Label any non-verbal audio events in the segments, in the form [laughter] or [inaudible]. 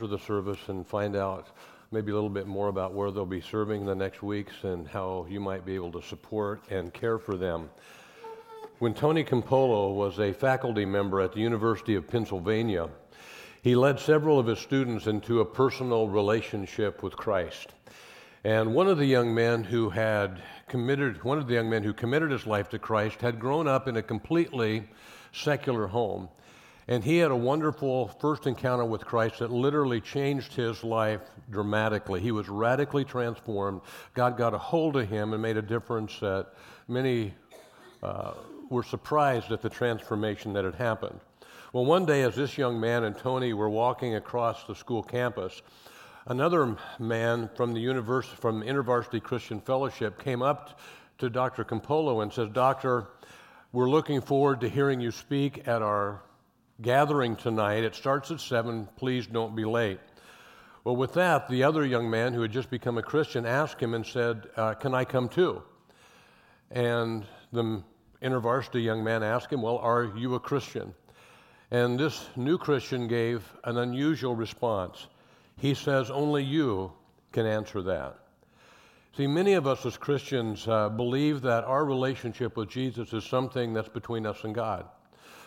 after the service and find out maybe a little bit more about where they'll be serving the next weeks and how you might be able to support and care for them. When Tony Campolo was a faculty member at the University of Pennsylvania, he led several of his students into a personal relationship with Christ. And one of the young men who had committed, one of the young men who committed his life to Christ had grown up in a completely secular home. And he had a wonderful first encounter with Christ that literally changed his life dramatically. He was radically transformed. God got a hold of him and made a difference that many uh, were surprised at the transformation that had happened. Well, one day, as this young man and Tony were walking across the school campus, another man from the university, from InterVarsity Christian Fellowship came up to Dr. Campolo and says, Doctor, we're looking forward to hearing you speak at our gathering tonight. It starts at 7. Please don't be late. Well, with that, the other young man who had just become a Christian asked him and said, uh, Can I come too? And the InterVarsity young man asked him, Well, are you a Christian? And this new Christian gave an unusual response. He says, Only you can answer that. See, many of us as Christians uh, believe that our relationship with Jesus is something that's between us and God,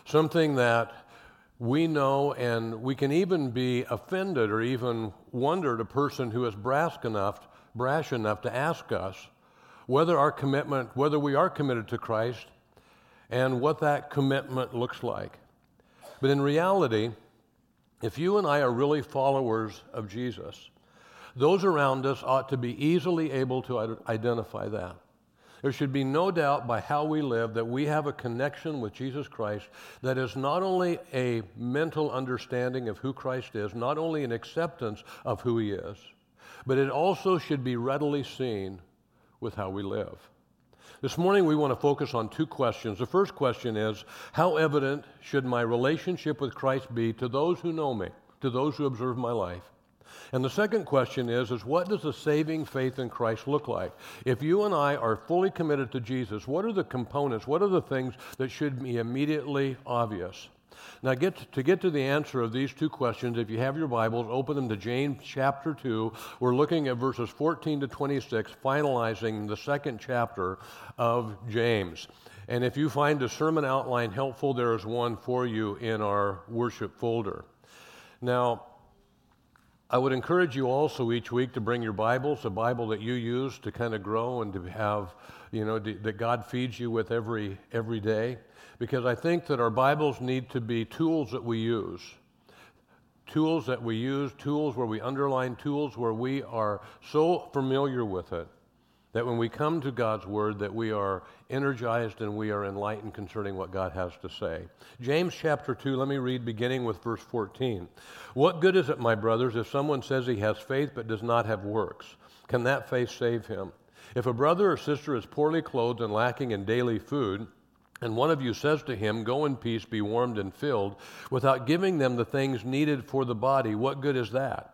something that we know and we can even be offended or even wonder at a person who is brash enough, brash enough to ask us whether our commitment, whether we are committed to Christ and what that commitment looks like. But in reality, if you and I are really followers of Jesus, those around us ought to be easily able to identify that. There should be no doubt by how we live that we have a connection with Jesus Christ that is not only a mental understanding of who Christ is, not only an acceptance of who he is, but it also should be readily seen with how we live. This morning, we want to focus on two questions. The first question is How evident should my relationship with Christ be to those who know me, to those who observe my life? And the second question is, is what does a saving faith in Christ look like? If you and I are fully committed to Jesus, what are the components, what are the things that should be immediately obvious? Now, get to get to the answer of these two questions, if you have your Bibles, open them to James chapter 2. We're looking at verses 14 to 26, finalizing the second chapter of James. And if you find a sermon outline helpful, there is one for you in our worship folder. Now, I would encourage you also each week to bring your Bibles, a Bible that you use to kind of grow and to have, you know, that God feeds you with every every day because I think that our Bibles need to be tools that we use. Tools that we use, tools where we underline, tools where we are so familiar with it that when we come to God's Word that we are energized and we are enlightened concerning what God has to say. James chapter 2, let me read beginning with verse 14. What good is it, my brothers, if someone says he has faith but does not have works? Can that faith save him? If a brother or sister is poorly clothed and lacking in daily food, and one of you says to him, Go in peace, be warmed and filled, without giving them the things needed for the body, what good is that?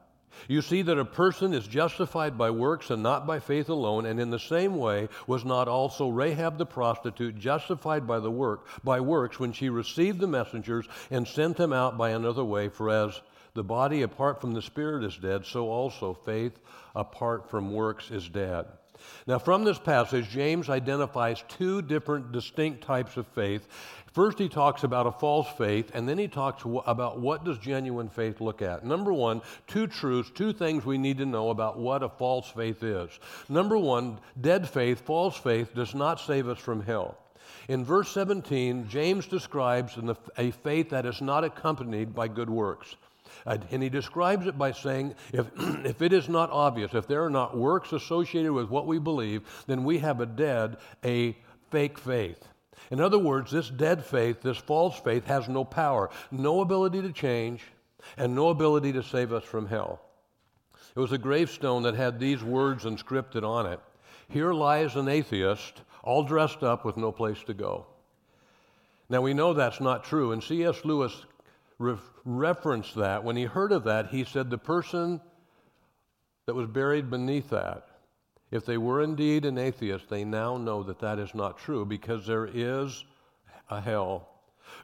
You see that a person is justified by works and not by faith alone, and in the same way was not also Rahab the prostitute justified by the work by works when she received the messengers and sent them out by another way, for as the body apart from the spirit is dead, so also faith apart from works is dead. Now, from this passage, James identifies two different distinct types of faith. First, he talks about a false faith, and then he talks about what does genuine faith look at. Number one, two truths, two things we need to know about what a false faith is. Number one, dead faith, false faith, does not save us from hell. In verse 17, James describes a faith that is not accompanied by good works. And he describes it by saying, if, [clears throat] if it is not obvious, if there are not works associated with what we believe, then we have a dead, a fake faith. In other words, this dead faith, this false faith, has no power, no ability to change, and no ability to save us from hell. It was a gravestone that had these words inscripted on it Here lies an atheist, all dressed up with no place to go. Now we know that's not true, and C.S. Lewis re- referenced that. When he heard of that, he said the person that was buried beneath that, if they were indeed an atheist, they now know that that is not true because there is a hell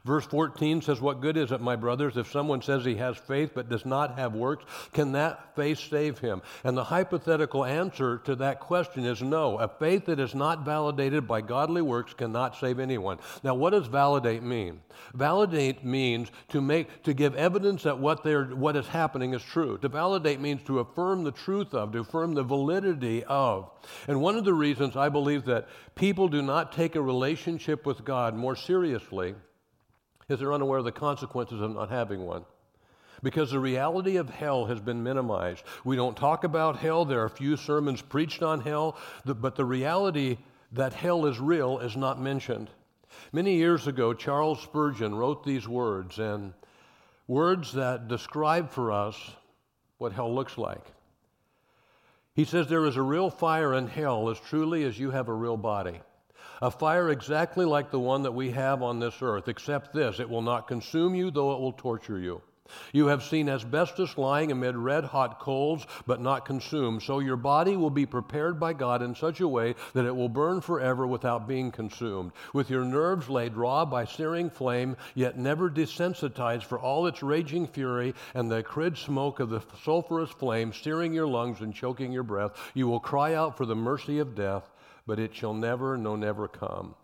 Verse 14 says, What good is it, my brothers, if someone says he has faith but does not have works? Can that faith save him? And the hypothetical answer to that question is no. A faith that is not validated by godly works cannot save anyone. Now, what does validate mean? Validate means to make to give evidence that what they're what is happening is true. To validate means to affirm the truth of, to affirm the validity of. And one of the reasons I believe that people do not take a relationship with God more seriously is they're unaware of the consequences of not having one. Because the reality of hell has been minimized. We don't talk about hell. There are few sermons preached on hell, but the reality that hell is real is not mentioned. Many years ago, Charles Spurgeon wrote these words, and words that describe for us what hell looks like. He says, There is a real fire in hell as truly as you have a real body. A fire exactly like the one that we have on this earth, except this it will not consume you, though it will torture you. You have seen asbestos lying amid red hot coals, but not consumed. So your body will be prepared by God in such a way that it will burn forever without being consumed. With your nerves laid raw by searing flame, yet never desensitized for all its raging fury and the acrid smoke of the sulphurous flame searing your lungs and choking your breath, you will cry out for the mercy of death but it shall never, no, never come.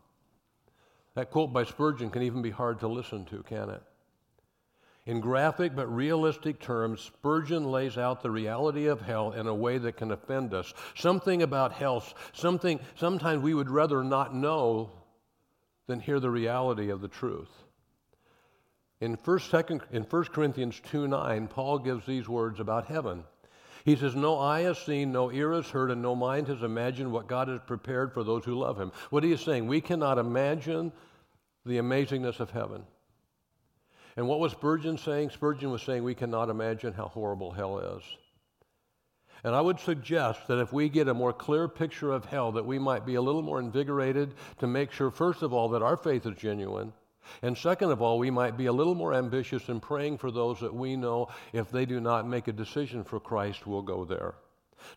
That quote by Spurgeon can even be hard to listen to, can it? In graphic but realistic terms, Spurgeon lays out the reality of hell in a way that can offend us. Something about hell, something sometimes we would rather not know than hear the reality of the truth. In 1, in 1 Corinthians 2 9, Paul gives these words about heaven. He says, No eye has seen, no ear has heard, and no mind has imagined what God has prepared for those who love him. What are you saying? We cannot imagine the amazingness of heaven. And what was Spurgeon saying? Spurgeon was saying we cannot imagine how horrible hell is. And I would suggest that if we get a more clear picture of hell, that we might be a little more invigorated to make sure, first of all, that our faith is genuine and second of all, we might be a little more ambitious in praying for those that we know if they do not make a decision for Christ will go there.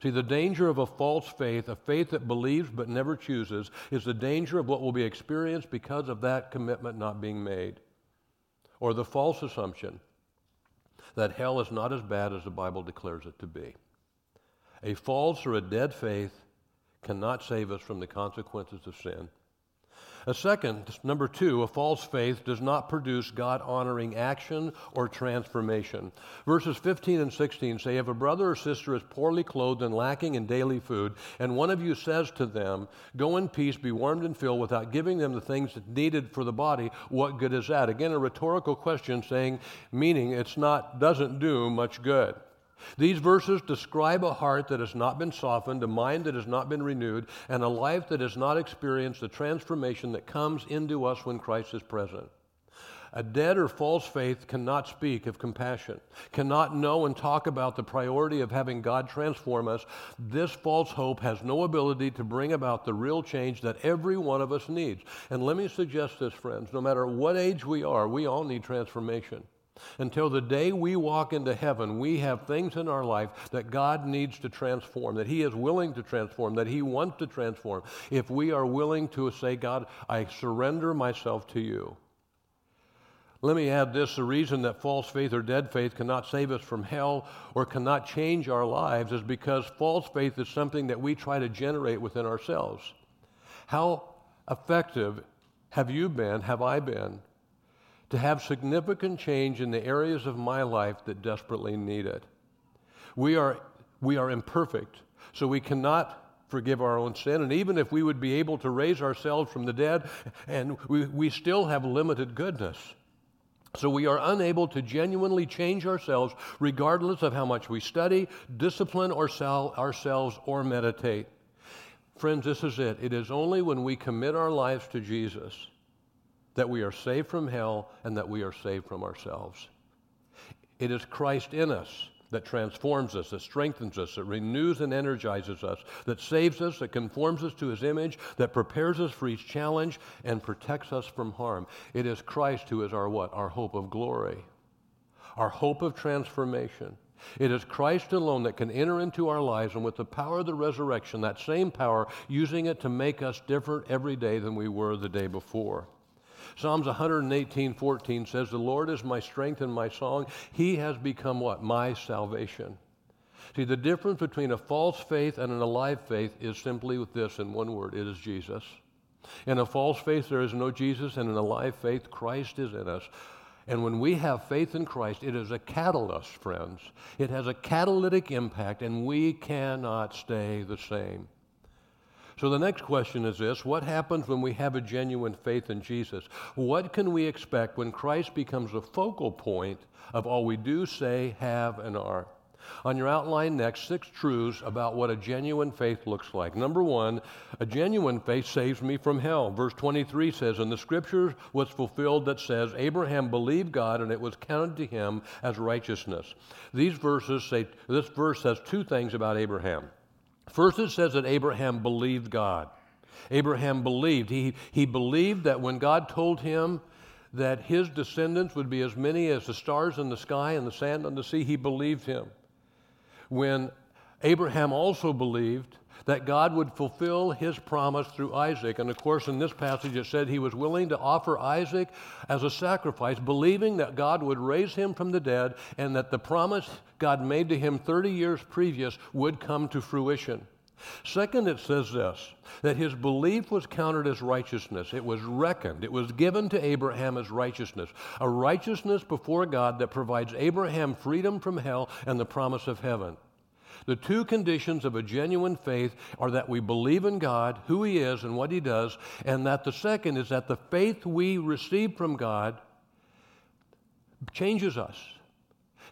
See, the danger of a false faith, a faith that believes but never chooses, is the danger of what will be experienced because of that commitment not being made. Or the false assumption that hell is not as bad as the Bible declares it to be. A false or a dead faith cannot save us from the consequences of sin. A second, number two, a false faith does not produce God honoring action or transformation. Verses 15 and 16 say If a brother or sister is poorly clothed and lacking in daily food, and one of you says to them, Go in peace, be warmed and filled, without giving them the things needed for the body, what good is that? Again, a rhetorical question saying, meaning it's not, doesn't do much good. These verses describe a heart that has not been softened, a mind that has not been renewed, and a life that has not experienced the transformation that comes into us when Christ is present. A dead or false faith cannot speak of compassion, cannot know and talk about the priority of having God transform us. This false hope has no ability to bring about the real change that every one of us needs. And let me suggest this, friends no matter what age we are, we all need transformation. Until the day we walk into heaven, we have things in our life that God needs to transform, that He is willing to transform, that He wants to transform. If we are willing to say, God, I surrender myself to you. Let me add this the reason that false faith or dead faith cannot save us from hell or cannot change our lives is because false faith is something that we try to generate within ourselves. How effective have you been, have I been, to have significant change in the areas of my life that desperately need it. We are, we are imperfect, so we cannot forgive our own sin. And even if we would be able to raise ourselves from the dead, and we, we still have limited goodness. So we are unable to genuinely change ourselves regardless of how much we study, discipline ourselves, or meditate. Friends, this is it. It is only when we commit our lives to Jesus that we are saved from hell and that we are saved from ourselves. It is Christ in us that transforms us, that strengthens us, that renews and energizes us, that saves us, that conforms us to his image, that prepares us for each challenge and protects us from harm. It is Christ who is our what? Our hope of glory, our hope of transformation. It is Christ alone that can enter into our lives and with the power of the resurrection, that same power, using it to make us different every day than we were the day before. Psalms 118, 14 says, The Lord is my strength and my song. He has become what? My salvation. See, the difference between a false faith and an alive faith is simply with this in one word it is Jesus. In a false faith, there is no Jesus, and in a alive faith, Christ is in us. And when we have faith in Christ, it is a catalyst, friends. It has a catalytic impact, and we cannot stay the same. So the next question is this What happens when we have a genuine faith in Jesus? What can we expect when Christ becomes a focal point of all we do, say, have, and are? On your outline next, six truths about what a genuine faith looks like. Number one, a genuine faith saves me from hell. Verse 23 says, And the scripture was fulfilled that says, Abraham believed God and it was counted to him as righteousness. These verses say, this verse says two things about Abraham. First, it says that Abraham believed God. Abraham believed. He, he believed that when God told him that his descendants would be as many as the stars in the sky and the sand on the sea, he believed him. When Abraham also believed that God would fulfill his promise through Isaac. And of course, in this passage, it said he was willing to offer Isaac as a sacrifice, believing that God would raise him from the dead and that the promise God made to him 30 years previous would come to fruition. Second, it says this that his belief was counted as righteousness. It was reckoned, it was given to Abraham as righteousness. A righteousness before God that provides Abraham freedom from hell and the promise of heaven. The two conditions of a genuine faith are that we believe in God, who He is, and what He does, and that the second is that the faith we receive from God changes us.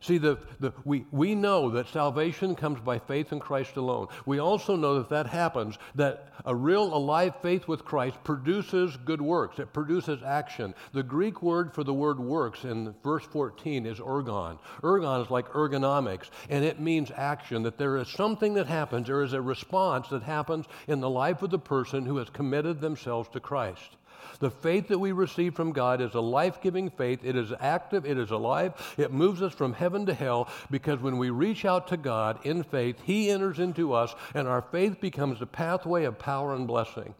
See, the, the, we, we know that salvation comes by faith in Christ alone. We also know that that happens, that a real alive faith with Christ produces good works. It produces action. The Greek word for the word works in verse 14 is ergon. Ergon is like ergonomics, and it means action, that there is something that happens, there is a response that happens in the life of the person who has committed themselves to Christ. The faith that we receive from God is a life giving faith. It is active, it is alive, it moves us from heaven to hell because when we reach out to God in faith, He enters into us and our faith becomes a pathway of power and blessing.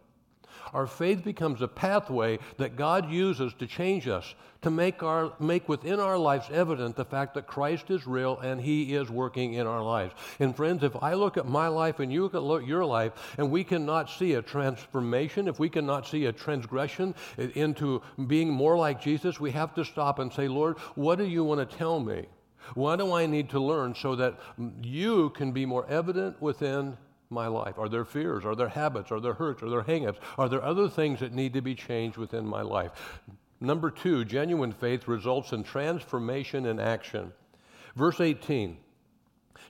Our faith becomes a pathway that God uses to change us, to make, our, make within our lives evident the fact that Christ is real and He is working in our lives. And friends, if I look at my life and you look at your life, and we cannot see a transformation, if we cannot see a transgression into being more like Jesus, we have to stop and say, Lord, what do you want to tell me? What do I need to learn so that you can be more evident within my life? Are there fears? Are there habits? Are there hurts? Are there hangups? Are there other things that need to be changed within my life? Number two, genuine faith results in transformation and action. Verse 18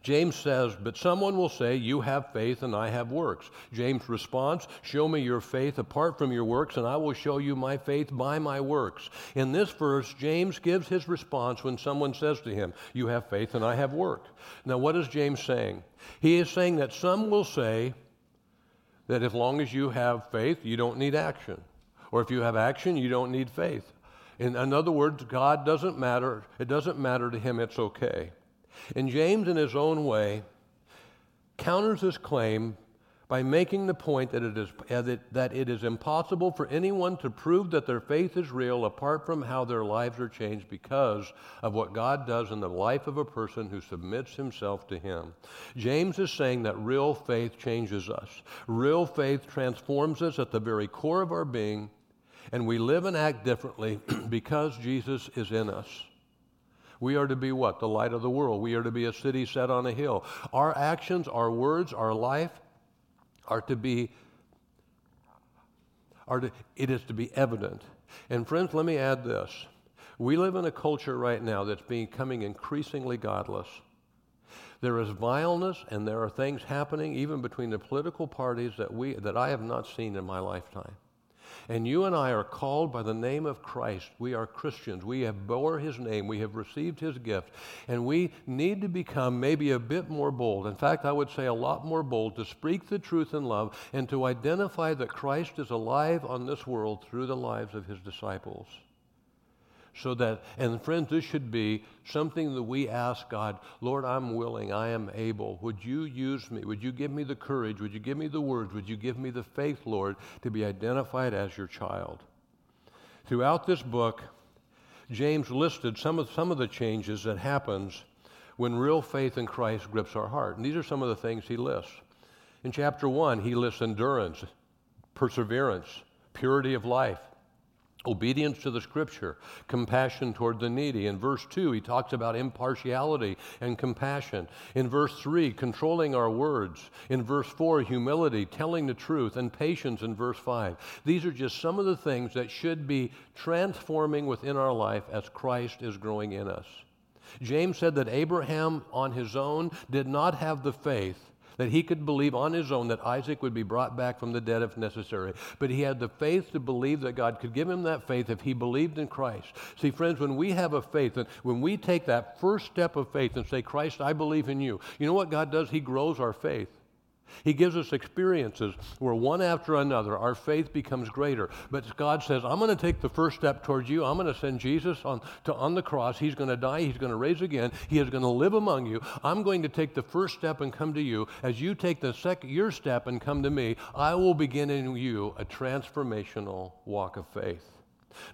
James says, But someone will say, You have faith and I have works. James responds, Show me your faith apart from your works, and I will show you my faith by my works. In this verse, James gives his response when someone says to him, You have faith and I have work. Now, what is James saying? He is saying that some will say that as long as you have faith, you don't need action. Or if you have action, you don't need faith. In, in other words, God doesn't matter. It doesn't matter to him, it's okay. And James, in his own way, counters this claim by making the point that it, is, uh, that it is impossible for anyone to prove that their faith is real apart from how their lives are changed because of what God does in the life of a person who submits himself to Him. James is saying that real faith changes us. Real faith transforms us at the very core of our being, and we live and act differently [clears throat] because Jesus is in us. We are to be what? The light of the world. We are to be a city set on a hill. Our actions, our words, our life are to be, are to, it is to be evident. And friends, let me add this. We live in a culture right now that's becoming increasingly godless. There is vileness and there are things happening even between the political parties that, we, that I have not seen in my lifetime. And you and I are called by the name of Christ. We are Christians. We have bore his name. We have received his gift. And we need to become maybe a bit more bold. In fact, I would say a lot more bold to speak the truth in love and to identify that Christ is alive on this world through the lives of his disciples. So that, and friends, this should be something that we ask God, Lord, I'm willing, I am able. Would you use me? Would you give me the courage? Would you give me the words? Would you give me the faith, Lord, to be identified as your child? Throughout this book, James listed some of, some of the changes that happens when real faith in Christ grips our heart. And these are some of the things he lists. In chapter 1, he lists endurance, perseverance, purity of life, obedience to the scripture, compassion toward the needy. In verse 2, he talks about impartiality and compassion. In verse 3, controlling our words. In verse 4, humility, telling the truth, and patience in verse 5. These are just some of the things that should be transforming within our life as Christ is growing in us. James said that Abraham on his own did not have the faith that he could believe on his own that Isaac would be brought back from the dead if necessary. But he had the faith to believe that God could give him that faith if he believed in Christ. See, friends, when we have a faith, and when we take that first step of faith and say, Christ, I believe in you, you know what God does? He grows our faith. He gives us experiences where one after another our faith becomes greater. But God says, I'm going to take the first step towards you. I'm going to send Jesus on, to, on the cross. He's going to die. He's going to raise again. He is going to live among you. I'm going to take the first step and come to you. As you take the second, your step and come to me, I will begin in you a transformational walk of faith.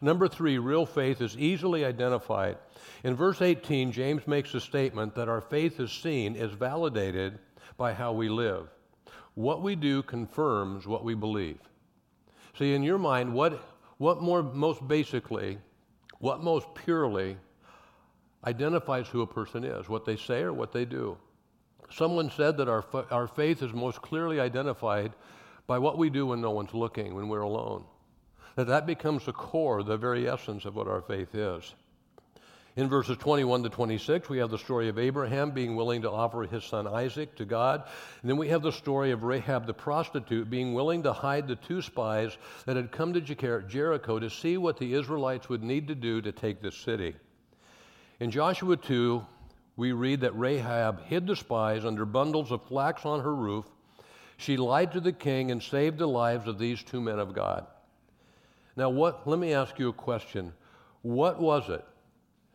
Number three, real faith is easily identified. In verse 18, James makes a statement that our faith is seen, is validated by how we live. What we do confirms what we believe. See, in your mind, what, what more, most basically, what most purely identifies who a person is, what they say or what they do? Someone said that our, our faith is most clearly identified by what we do when no one's looking, when we're alone. That that becomes the core, the very essence of what our faith is. In verses 21 to 26, we have the story of Abraham being willing to offer his son Isaac to God. And then we have the story of Rahab the prostitute being willing to hide the two spies that had come to Jericho to see what the Israelites would need to do to take this city. In Joshua 2, we read that Rahab hid the spies under bundles of flax on her roof. She lied to the king and saved the lives of these two men of God. Now, what, let me ask you a question. What was it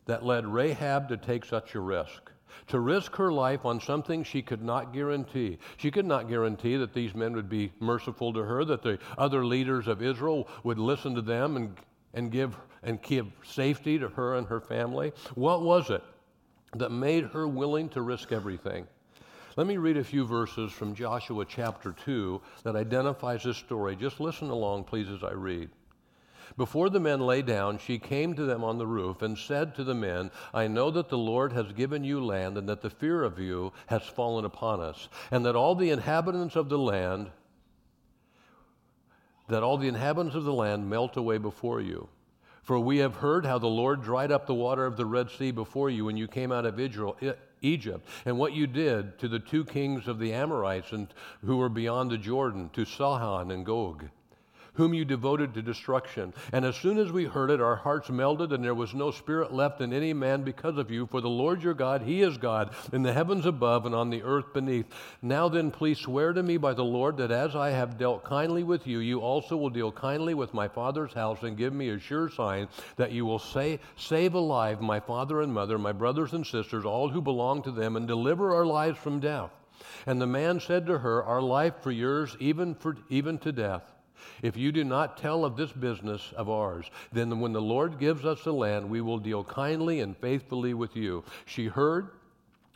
that led Rahab to take such a risk. To risk her life on something she could not guarantee. She could not guarantee that these men would be merciful to her, that the other leaders of Israel would listen to them and, and, give, and give safety to her and her family. What was it that made her willing to risk everything? Let me read a few verses from Joshua chapter 2 that identifies this story. Just listen along, please, as I read. Before the men lay down, she came to them on the roof and said to the men, I know that the Lord has given you land, and that the fear of you has fallen upon us, and that all the inhabitants of the land that all the inhabitants of the land melt away before you. For we have heard how the Lord dried up the water of the Red Sea before you when you came out of Egypt, and what you did to the two kings of the Amorites and who were beyond the Jordan, to Sihon and Og whom you devoted to destruction. And as soon as we heard it, our hearts melted, and there was no spirit left in any man because of you. For the Lord your God, He is God, in the heavens above and on the earth beneath. Now then, please swear to me by the Lord that as I have dealt kindly with you, you also will deal kindly with my father's house, and give me a sure sign that you will say, save alive my father and mother, my brothers and sisters, all who belong to them, and deliver our lives from death. And the man said to her, Our life for yours, even, for, even to death. If you do not tell of this business of ours, then when the Lord gives us the land, we will deal kindly and faithfully with you. She heard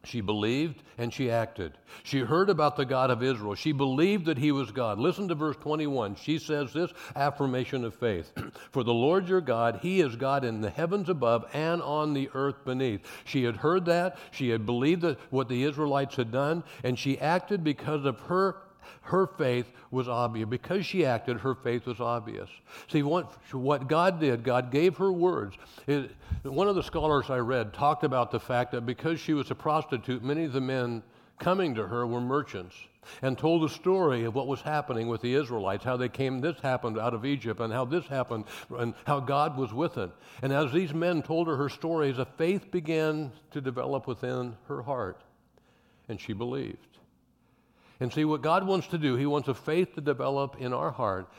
she believed and she acted. She heard about the God of Israel. She believed that he was God. Listen to verse 21. She says this affirmation of faith [clears throat] For the Lord your God, he is God in the heavens above and on the earth beneath. She had heard that. She had believed that what the Israelites had done, and she acted because of her her faith was obvious. Because she acted, her faith was obvious. See, what, God did, God gave her words. It, one of the scholars I read talked about the fact that because she was a prostitute, many of the men coming to her were merchants and told the story of what was happening with the Israelites, how they came, this happened out of Egypt, and how this happened, and how God was with it. And as these men told her her stories, a faith began to develop within her heart, and she believed. And see, what God wants to do, He wants a faith to develop in our heart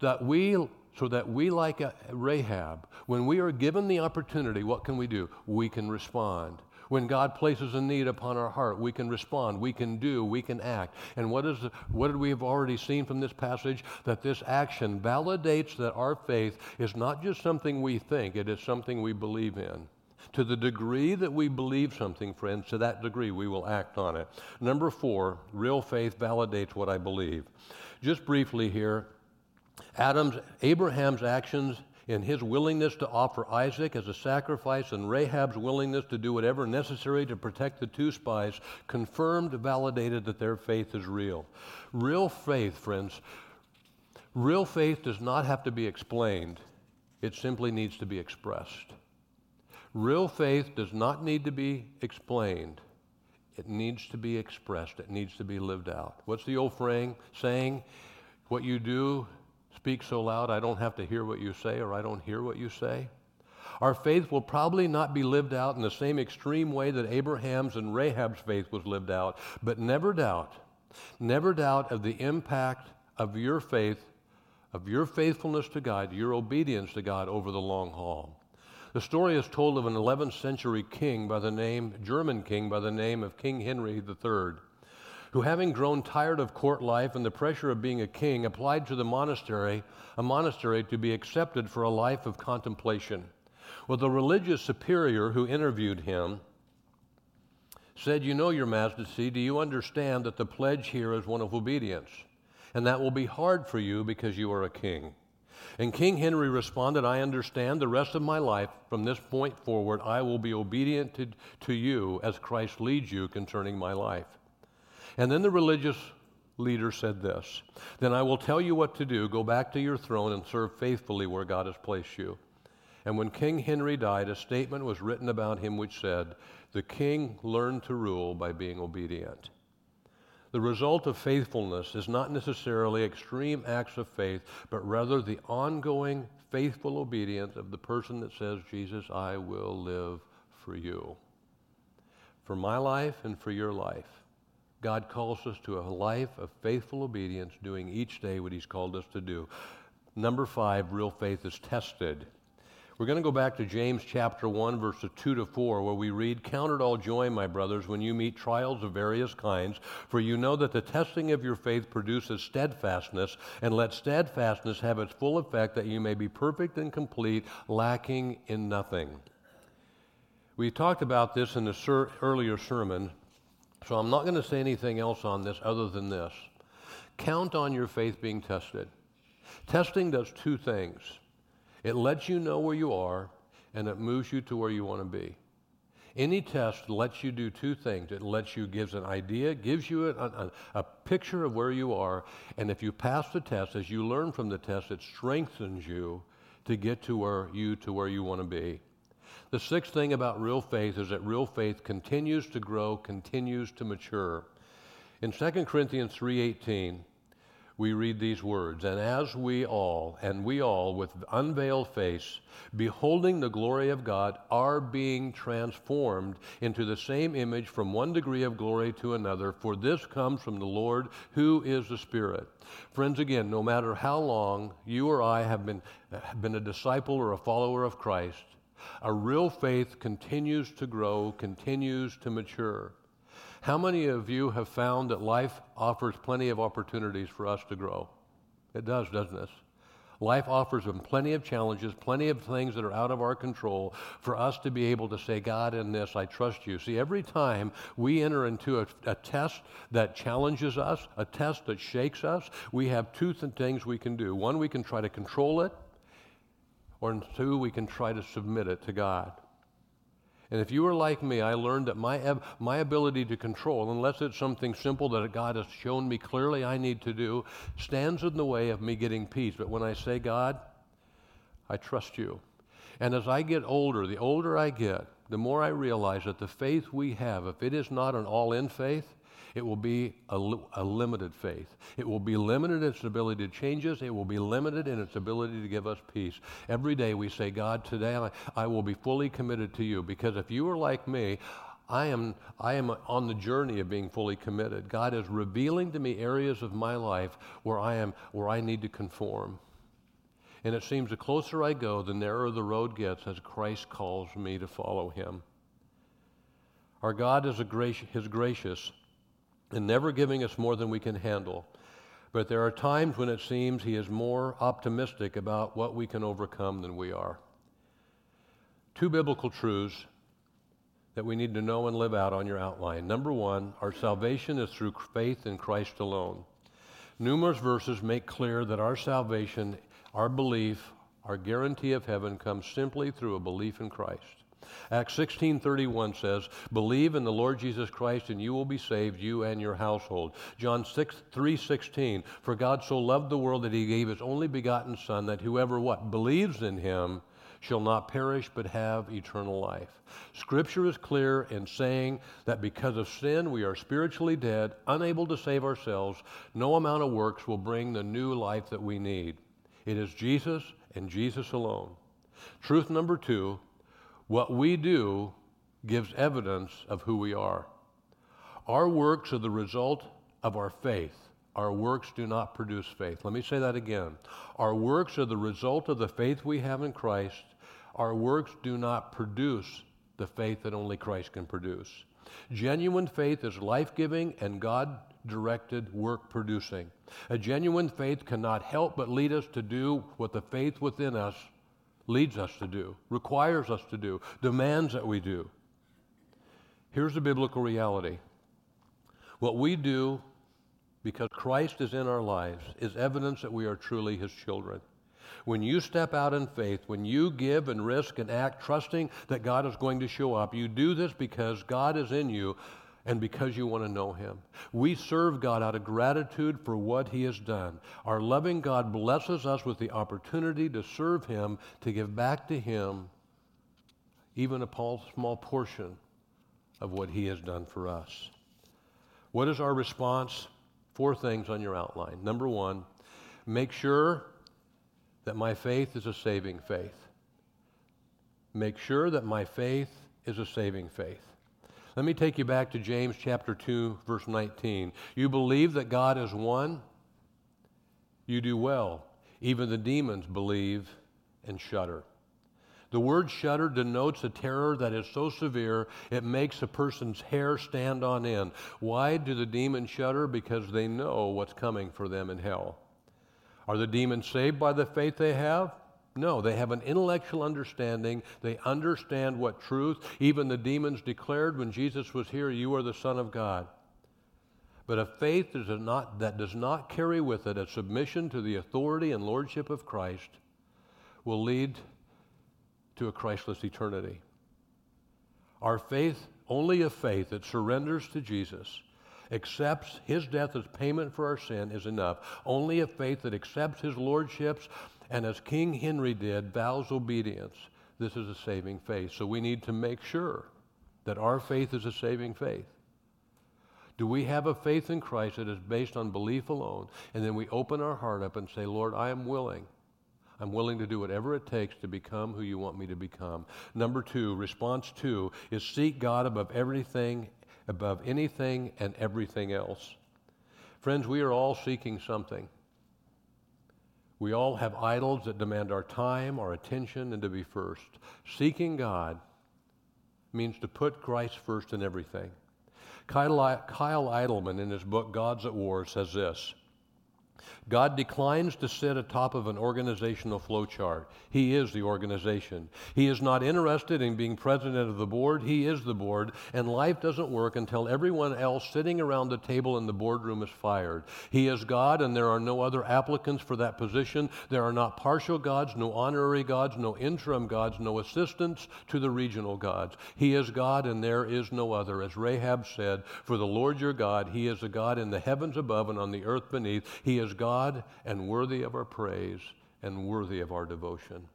that we, so that we, like Rahab, when we are given the opportunity, what can we do? We can respond. When God places a need upon our heart, we can respond, we can do, we can act. And what, is, what did we have already seen from this passage? That this action validates that our faith is not just something we think, it is something we believe in. To the degree that we believe something, friends, to that degree we will act on it. Number four, real faith validates what I believe. Just briefly here, Adam's, Abraham's actions in his willingness to offer Isaac as a sacrifice and Rahab's willingness to do whatever necessary to protect the two spies confirmed, validated that their faith is real. Real faith, friends, real faith does not have to be explained, it simply needs to be expressed. Real faith does not need to be explained. It needs to be expressed. It needs to be lived out. What's the old fraying, saying? What you do speaks so loud I don't have to hear what you say or I don't hear what you say. Our faith will probably not be lived out in the same extreme way that Abraham's and Rahab's faith was lived out, but never doubt, never doubt of the impact of your faith, of your faithfulness to God, your obedience to God over the long haul. The story is told of an 11th century king by the name, German king by the name of King Henry III, who, having grown tired of court life and the pressure of being a king, applied to the monastery, a monastery to be accepted for a life of contemplation. Well, the religious superior who interviewed him said, You know, Your Majesty, do you understand that the pledge here is one of obedience? And that will be hard for you because you are a king. And King Henry responded, I understand the rest of my life, from this point forward, I will be obedient to, to you as Christ leads you concerning my life. And then the religious leader said this Then I will tell you what to do. Go back to your throne and serve faithfully where God has placed you. And when King Henry died, a statement was written about him which said, The king learned to rule by being obedient. The result of faithfulness is not necessarily extreme acts of faith, but rather the ongoing faithful obedience of the person that says, Jesus, I will live for you. For my life and for your life, God calls us to a life of faithful obedience, doing each day what He's called us to do. Number five, real faith is tested. We're going to go back to James chapter 1, verses 2 to 4, where we read, Count it all joy, my brothers, when you meet trials of various kinds, for you know that the testing of your faith produces steadfastness, and let steadfastness have its full effect, that you may be perfect and complete, lacking in nothing. We talked about this in the ser- earlier sermon, so I'm not going to say anything else on this other than this. Count on your faith being tested. Testing does two things. It lets you know where you are and it moves you to where you want to be. Any test lets you do two things. It lets you, gives an idea, gives you a, a, a, picture of where you are, and if you pass the test, as you learn from the test, it strengthens you to get to where you to where you want to be. The sixth thing about real faith is that real faith continues to grow, continues to mature. In 2 Corinthians 3:18, we read these words And as we all, and we all with unveiled face, beholding the glory of God, are being transformed into the same image from one degree of glory to another, for this comes from the Lord who is the Spirit. Friends, again, no matter how long you or I have been, been a disciple or a follower of Christ, a real faith continues to grow, continues to mature. How many of you have found that life offers plenty of opportunities for us to grow? It does, doesn't it? Life offers them plenty of challenges, plenty of things that are out of our control for us to be able to say, God, in this, I trust you. See, every time we enter into a, a test that challenges us, a test that shakes us, we have two th- things we can do. One, we can try to control it, or two, we can try to submit it to God. And if you are like me, I learned that my, my ability to control, unless it's something simple that God has shown me clearly I need to do, stands in the way of me getting peace. But when I say, God, I trust you. And as I get older, the older I get, the more I realize that the faith we have, if it is not an all in faith, it will be a, a, limited faith. It will be limited in its ability to change us. It will be limited in its ability to give us peace. Every day we say, God, today I, I will be fully committed to you because if you are like me, I am, I am on the journey of being fully committed. God is revealing to me areas of my life where I, am, where I need to conform. And it seems the closer I go, the narrower the road gets as Christ calls me to follow him. Our God is, a gracious, is gracious and never giving us more than we can handle. But there are times when it seems he is more optimistic about what we can overcome than we are. Two biblical truths that we need to know and live out on your outline. Number one, our salvation is through faith in Christ alone. Numerous verses make clear that our salvation, our belief, our guarantee of heaven comes simply through a belief in Christ. Acts 16:31 says, "Believe in the Lord Jesus Christ and you will be saved, you and your household." John 6 3:16, "For God so loved the world that he gave his only begotten son that whoever what believes in him shall not perish but have eternal life." Scripture is clear in saying that because of sin we are spiritually dead, unable to save ourselves. No amount of works will bring the new life that we need. It is Jesus and Jesus alone. Truth number 2, what we do gives evidence of who we are. Our works are the result of our faith. Our works do not produce faith. Let me say that again. Our works are the result of the faith we have in Christ. Our works do not produce the faith that only Christ can produce. Genuine faith is life giving and God directed work producing. A genuine faith cannot help but lead us to do what the faith within us leads us to do, requires us to do, demands that we do. Here's the biblical reality what we do because Christ is in our lives is evidence that we are truly His children. When you step out in faith, when you give and risk and act trusting that God is going to show up, you do this because God is in you and because you want to know Him. We serve God out of gratitude for what He has done. Our loving God blesses us with the opportunity to serve Him, to give back to Him even a small portion of what He has done for us. What is our response? Four things on your outline. Number one, make sure that my faith is a saving faith. Make sure that my faith is a saving faith. Let me take you back to James chapter 2, verse 19. You believe that God is one? You do well. Even the demons believe and shudder. The word shudder denotes a terror that is so severe it makes a person's hair stand on end. Why do the demons shudder? Because they know what's coming for them in hell. Are the demons saved by the faith they have? No, they have an intellectual understanding. They understand what truth, even the demons declared when Jesus was here, You are the Son of God. But a faith that does, not, that does not carry with it a submission to the authority and lordship of Christ will lead to a Christless eternity. Our faith, only a faith that surrenders to Jesus, accepts his death as payment for our sin, is enough. Only a faith that accepts his lordships and as King Henry did, vows obedience. This is a saving faith. So we need to make sure that our faith is a saving faith. Do we have a faith in Christ that is based on belief alone? And then we open our heart up and say, Lord, I am willing. I'm willing to do whatever it takes to become who you want me to become. Number two, response two, is seek God above everything, above anything and everything else. Friends, we are all seeking something. We all have idols that demand our time, our attention, and to be first. Seeking God means to put Christ first in everything. Kyle, Kyle Idleman, in his book Gods at War, says this God declines to sit atop of an organizational flowchart. He is the organization. He is not interested in being president of the board. He is the board. And life doesn't work until everyone else sitting around the table in the boardroom is fired. He is God, and there are no other applicants for that position. There are not partial gods, no honorary gods, no interim gods, no assistants to the regional gods. He is God, and there is no other. As Rahab said, For the Lord your God, He is a God in the heavens above and on the earth beneath. He is God God and worthy of our praise and worthy of our devotion.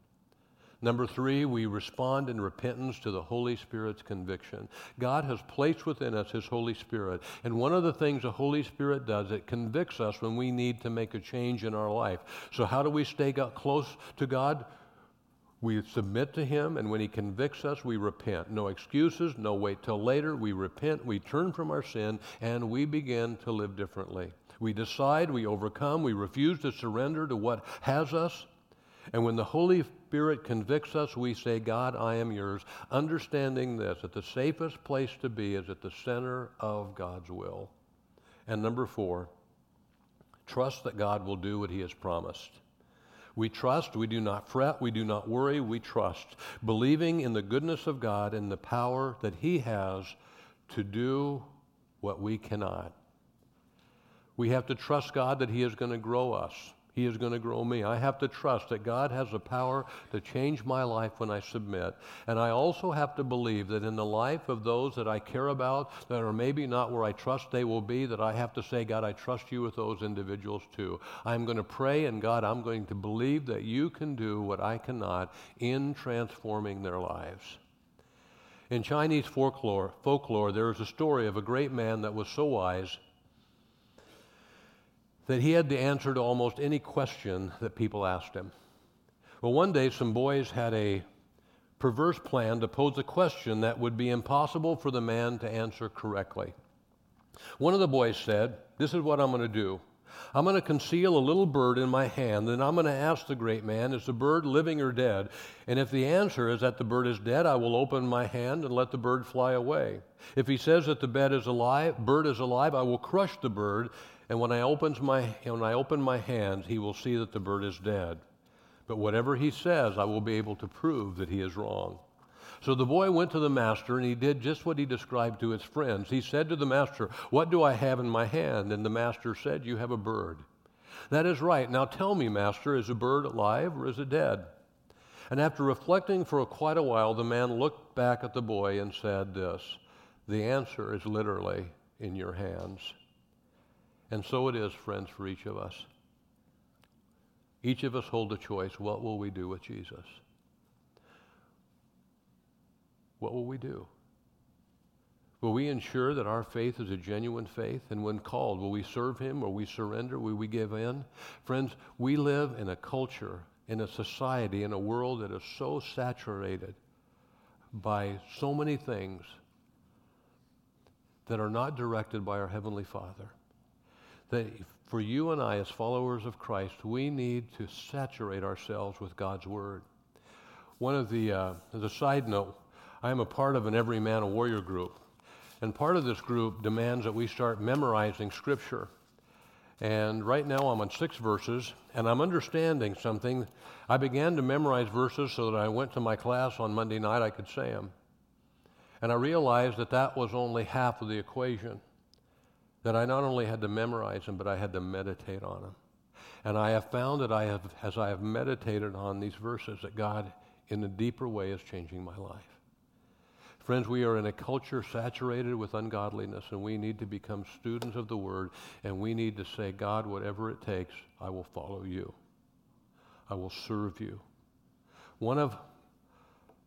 Number three, we respond in repentance to the Holy Spirit's conviction. God has placed within us His Holy Spirit. And one of the things the Holy Spirit does, it convicts us when we need to make a change in our life. So, how do we stay close to God? We submit to Him, and when He convicts us, we repent. No excuses, no wait till later. We repent, we turn from our sin, and we begin to live differently. We decide, we overcome, we refuse to surrender to what has us. And when the Holy Spirit convicts us, we say, God, I am yours, understanding this, that the safest place to be is at the center of God's will. And number four, trust that God will do what he has promised. We trust, we do not fret, we do not worry, we trust, believing in the goodness of God and the power that he has to do what we cannot. We have to trust God that He is going to grow us. He is going to grow me. I have to trust that God has the power to change my life when I submit. And I also have to believe that in the life of those that I care about, that are maybe not where I trust they will be, that I have to say, God, I trust you with those individuals too. I'm going to pray, and God, I'm going to believe that you can do what I cannot in transforming their lives. In Chinese folklore, folklore, there is a story of a great man that was so wise that he had the answer to almost any question that people asked him. Well, one day some boys had a perverse plan to pose a question that would be impossible for the man to answer correctly. One of the boys said, This is what I'm going to do. I'm going to conceal a little bird in my hand, and I'm going to ask the great man, Is the bird living or dead? And if the answer is that the bird is dead, I will open my hand and let the bird fly away. If he says that the bed is alive, bird is alive, I will crush the bird and when I, opens my, when I open my hands, he will see that the bird is dead. But whatever he says, I will be able to prove that he is wrong. So the boy went to the master and he did just what he described to his friends. He said to the master, What do I have in my hand? And the master said, You have a bird. That is right. Now tell me, master, is a bird alive or is it dead? And after reflecting for quite a while, the man looked back at the boy and said this The answer is literally in your hands. And so it is, friends, for each of us. Each of us hold a choice. What will we do with Jesus? What will we do? Will we ensure that our faith is a genuine faith? And when called, will we serve Him? Will we surrender? Will we give in? Friends, we live in a culture, in a society, in a world that is so saturated by so many things that are not directed by our Heavenly Father that for you and I, as followers of Christ, we need to saturate ourselves with God's Word. One of the, uh, as a side note, I am a part of an Every Man a Warrior group. And part of this group demands that we start memorizing Scripture. And right now I'm on six verses, and I'm understanding something. I began to memorize verses so that I went to my class on Monday night, I could say them. And I realized that that was only half of the equation that I not only had to memorize them, but I had to meditate on them. And I have found that I have, as I have meditated on these verses, that God, in a deeper way, is changing my life. Friends, we are in a culture saturated with ungodliness, and we need to become students of the Word, and we need to say, God, whatever it takes, I will follow you. I will serve you. One of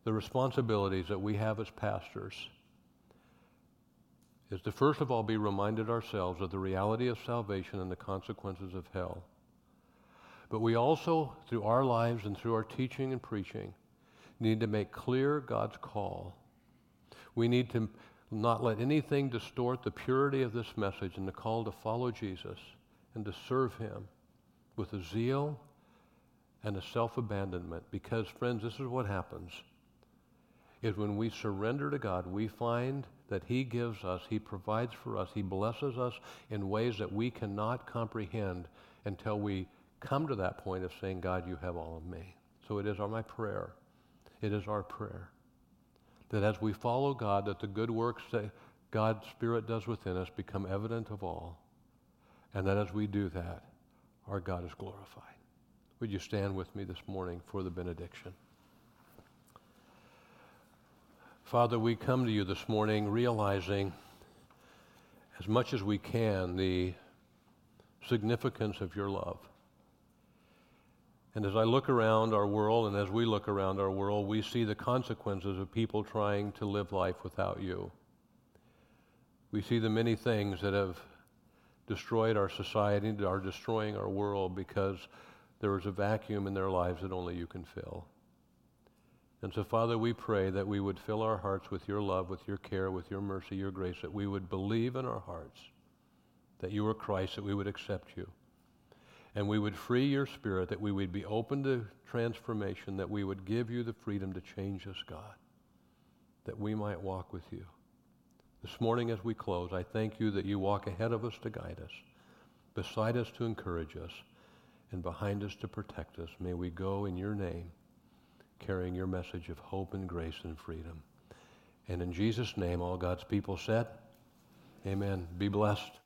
the responsibilities that we have as pastors is to first of all be reminded ourselves of the reality of salvation and the consequences of hell. But we also, through our lives and through our teaching and preaching, need to make clear God's call. We need to not let anything distort the purity of this message and the call to follow Jesus and to serve Him with a zeal and a self abandonment. Because, friends, this is what happens is when we surrender to God, we find that He gives us, He provides for us, He blesses us in ways that we cannot comprehend until we come to that point of saying, God, you have all of me. So it is our, my prayer. It is our prayer that as we follow God, that the good works that God's Spirit does within us become evident of all, and that as we do that, our God is glorified. Would you stand with me this morning for the benediction? Father, we come to you this morning realizing as much as we can the significance of your love. And as I look around our world and as we look around our world, we see the consequences of people trying to live life without you. We see the many things that have destroyed our society, are destroying our world because there is a vacuum in their lives that only you can fill. And so, Father, we pray that we would fill our hearts with your love, with your care, with your mercy, your grace, that we would believe in our hearts that you are Christ, that we would accept you and we would free your spirit, that we would be open to transformation, that we would give you the freedom to change us, God, that we might walk with you. This morning as we close, I thank you that you walk ahead of us to guide us, beside us to encourage us, and behind us to protect us. May we go in your name, carrying your message of hope and grace and freedom. And in Jesus' name, all God's people said, Amen. Be blessed.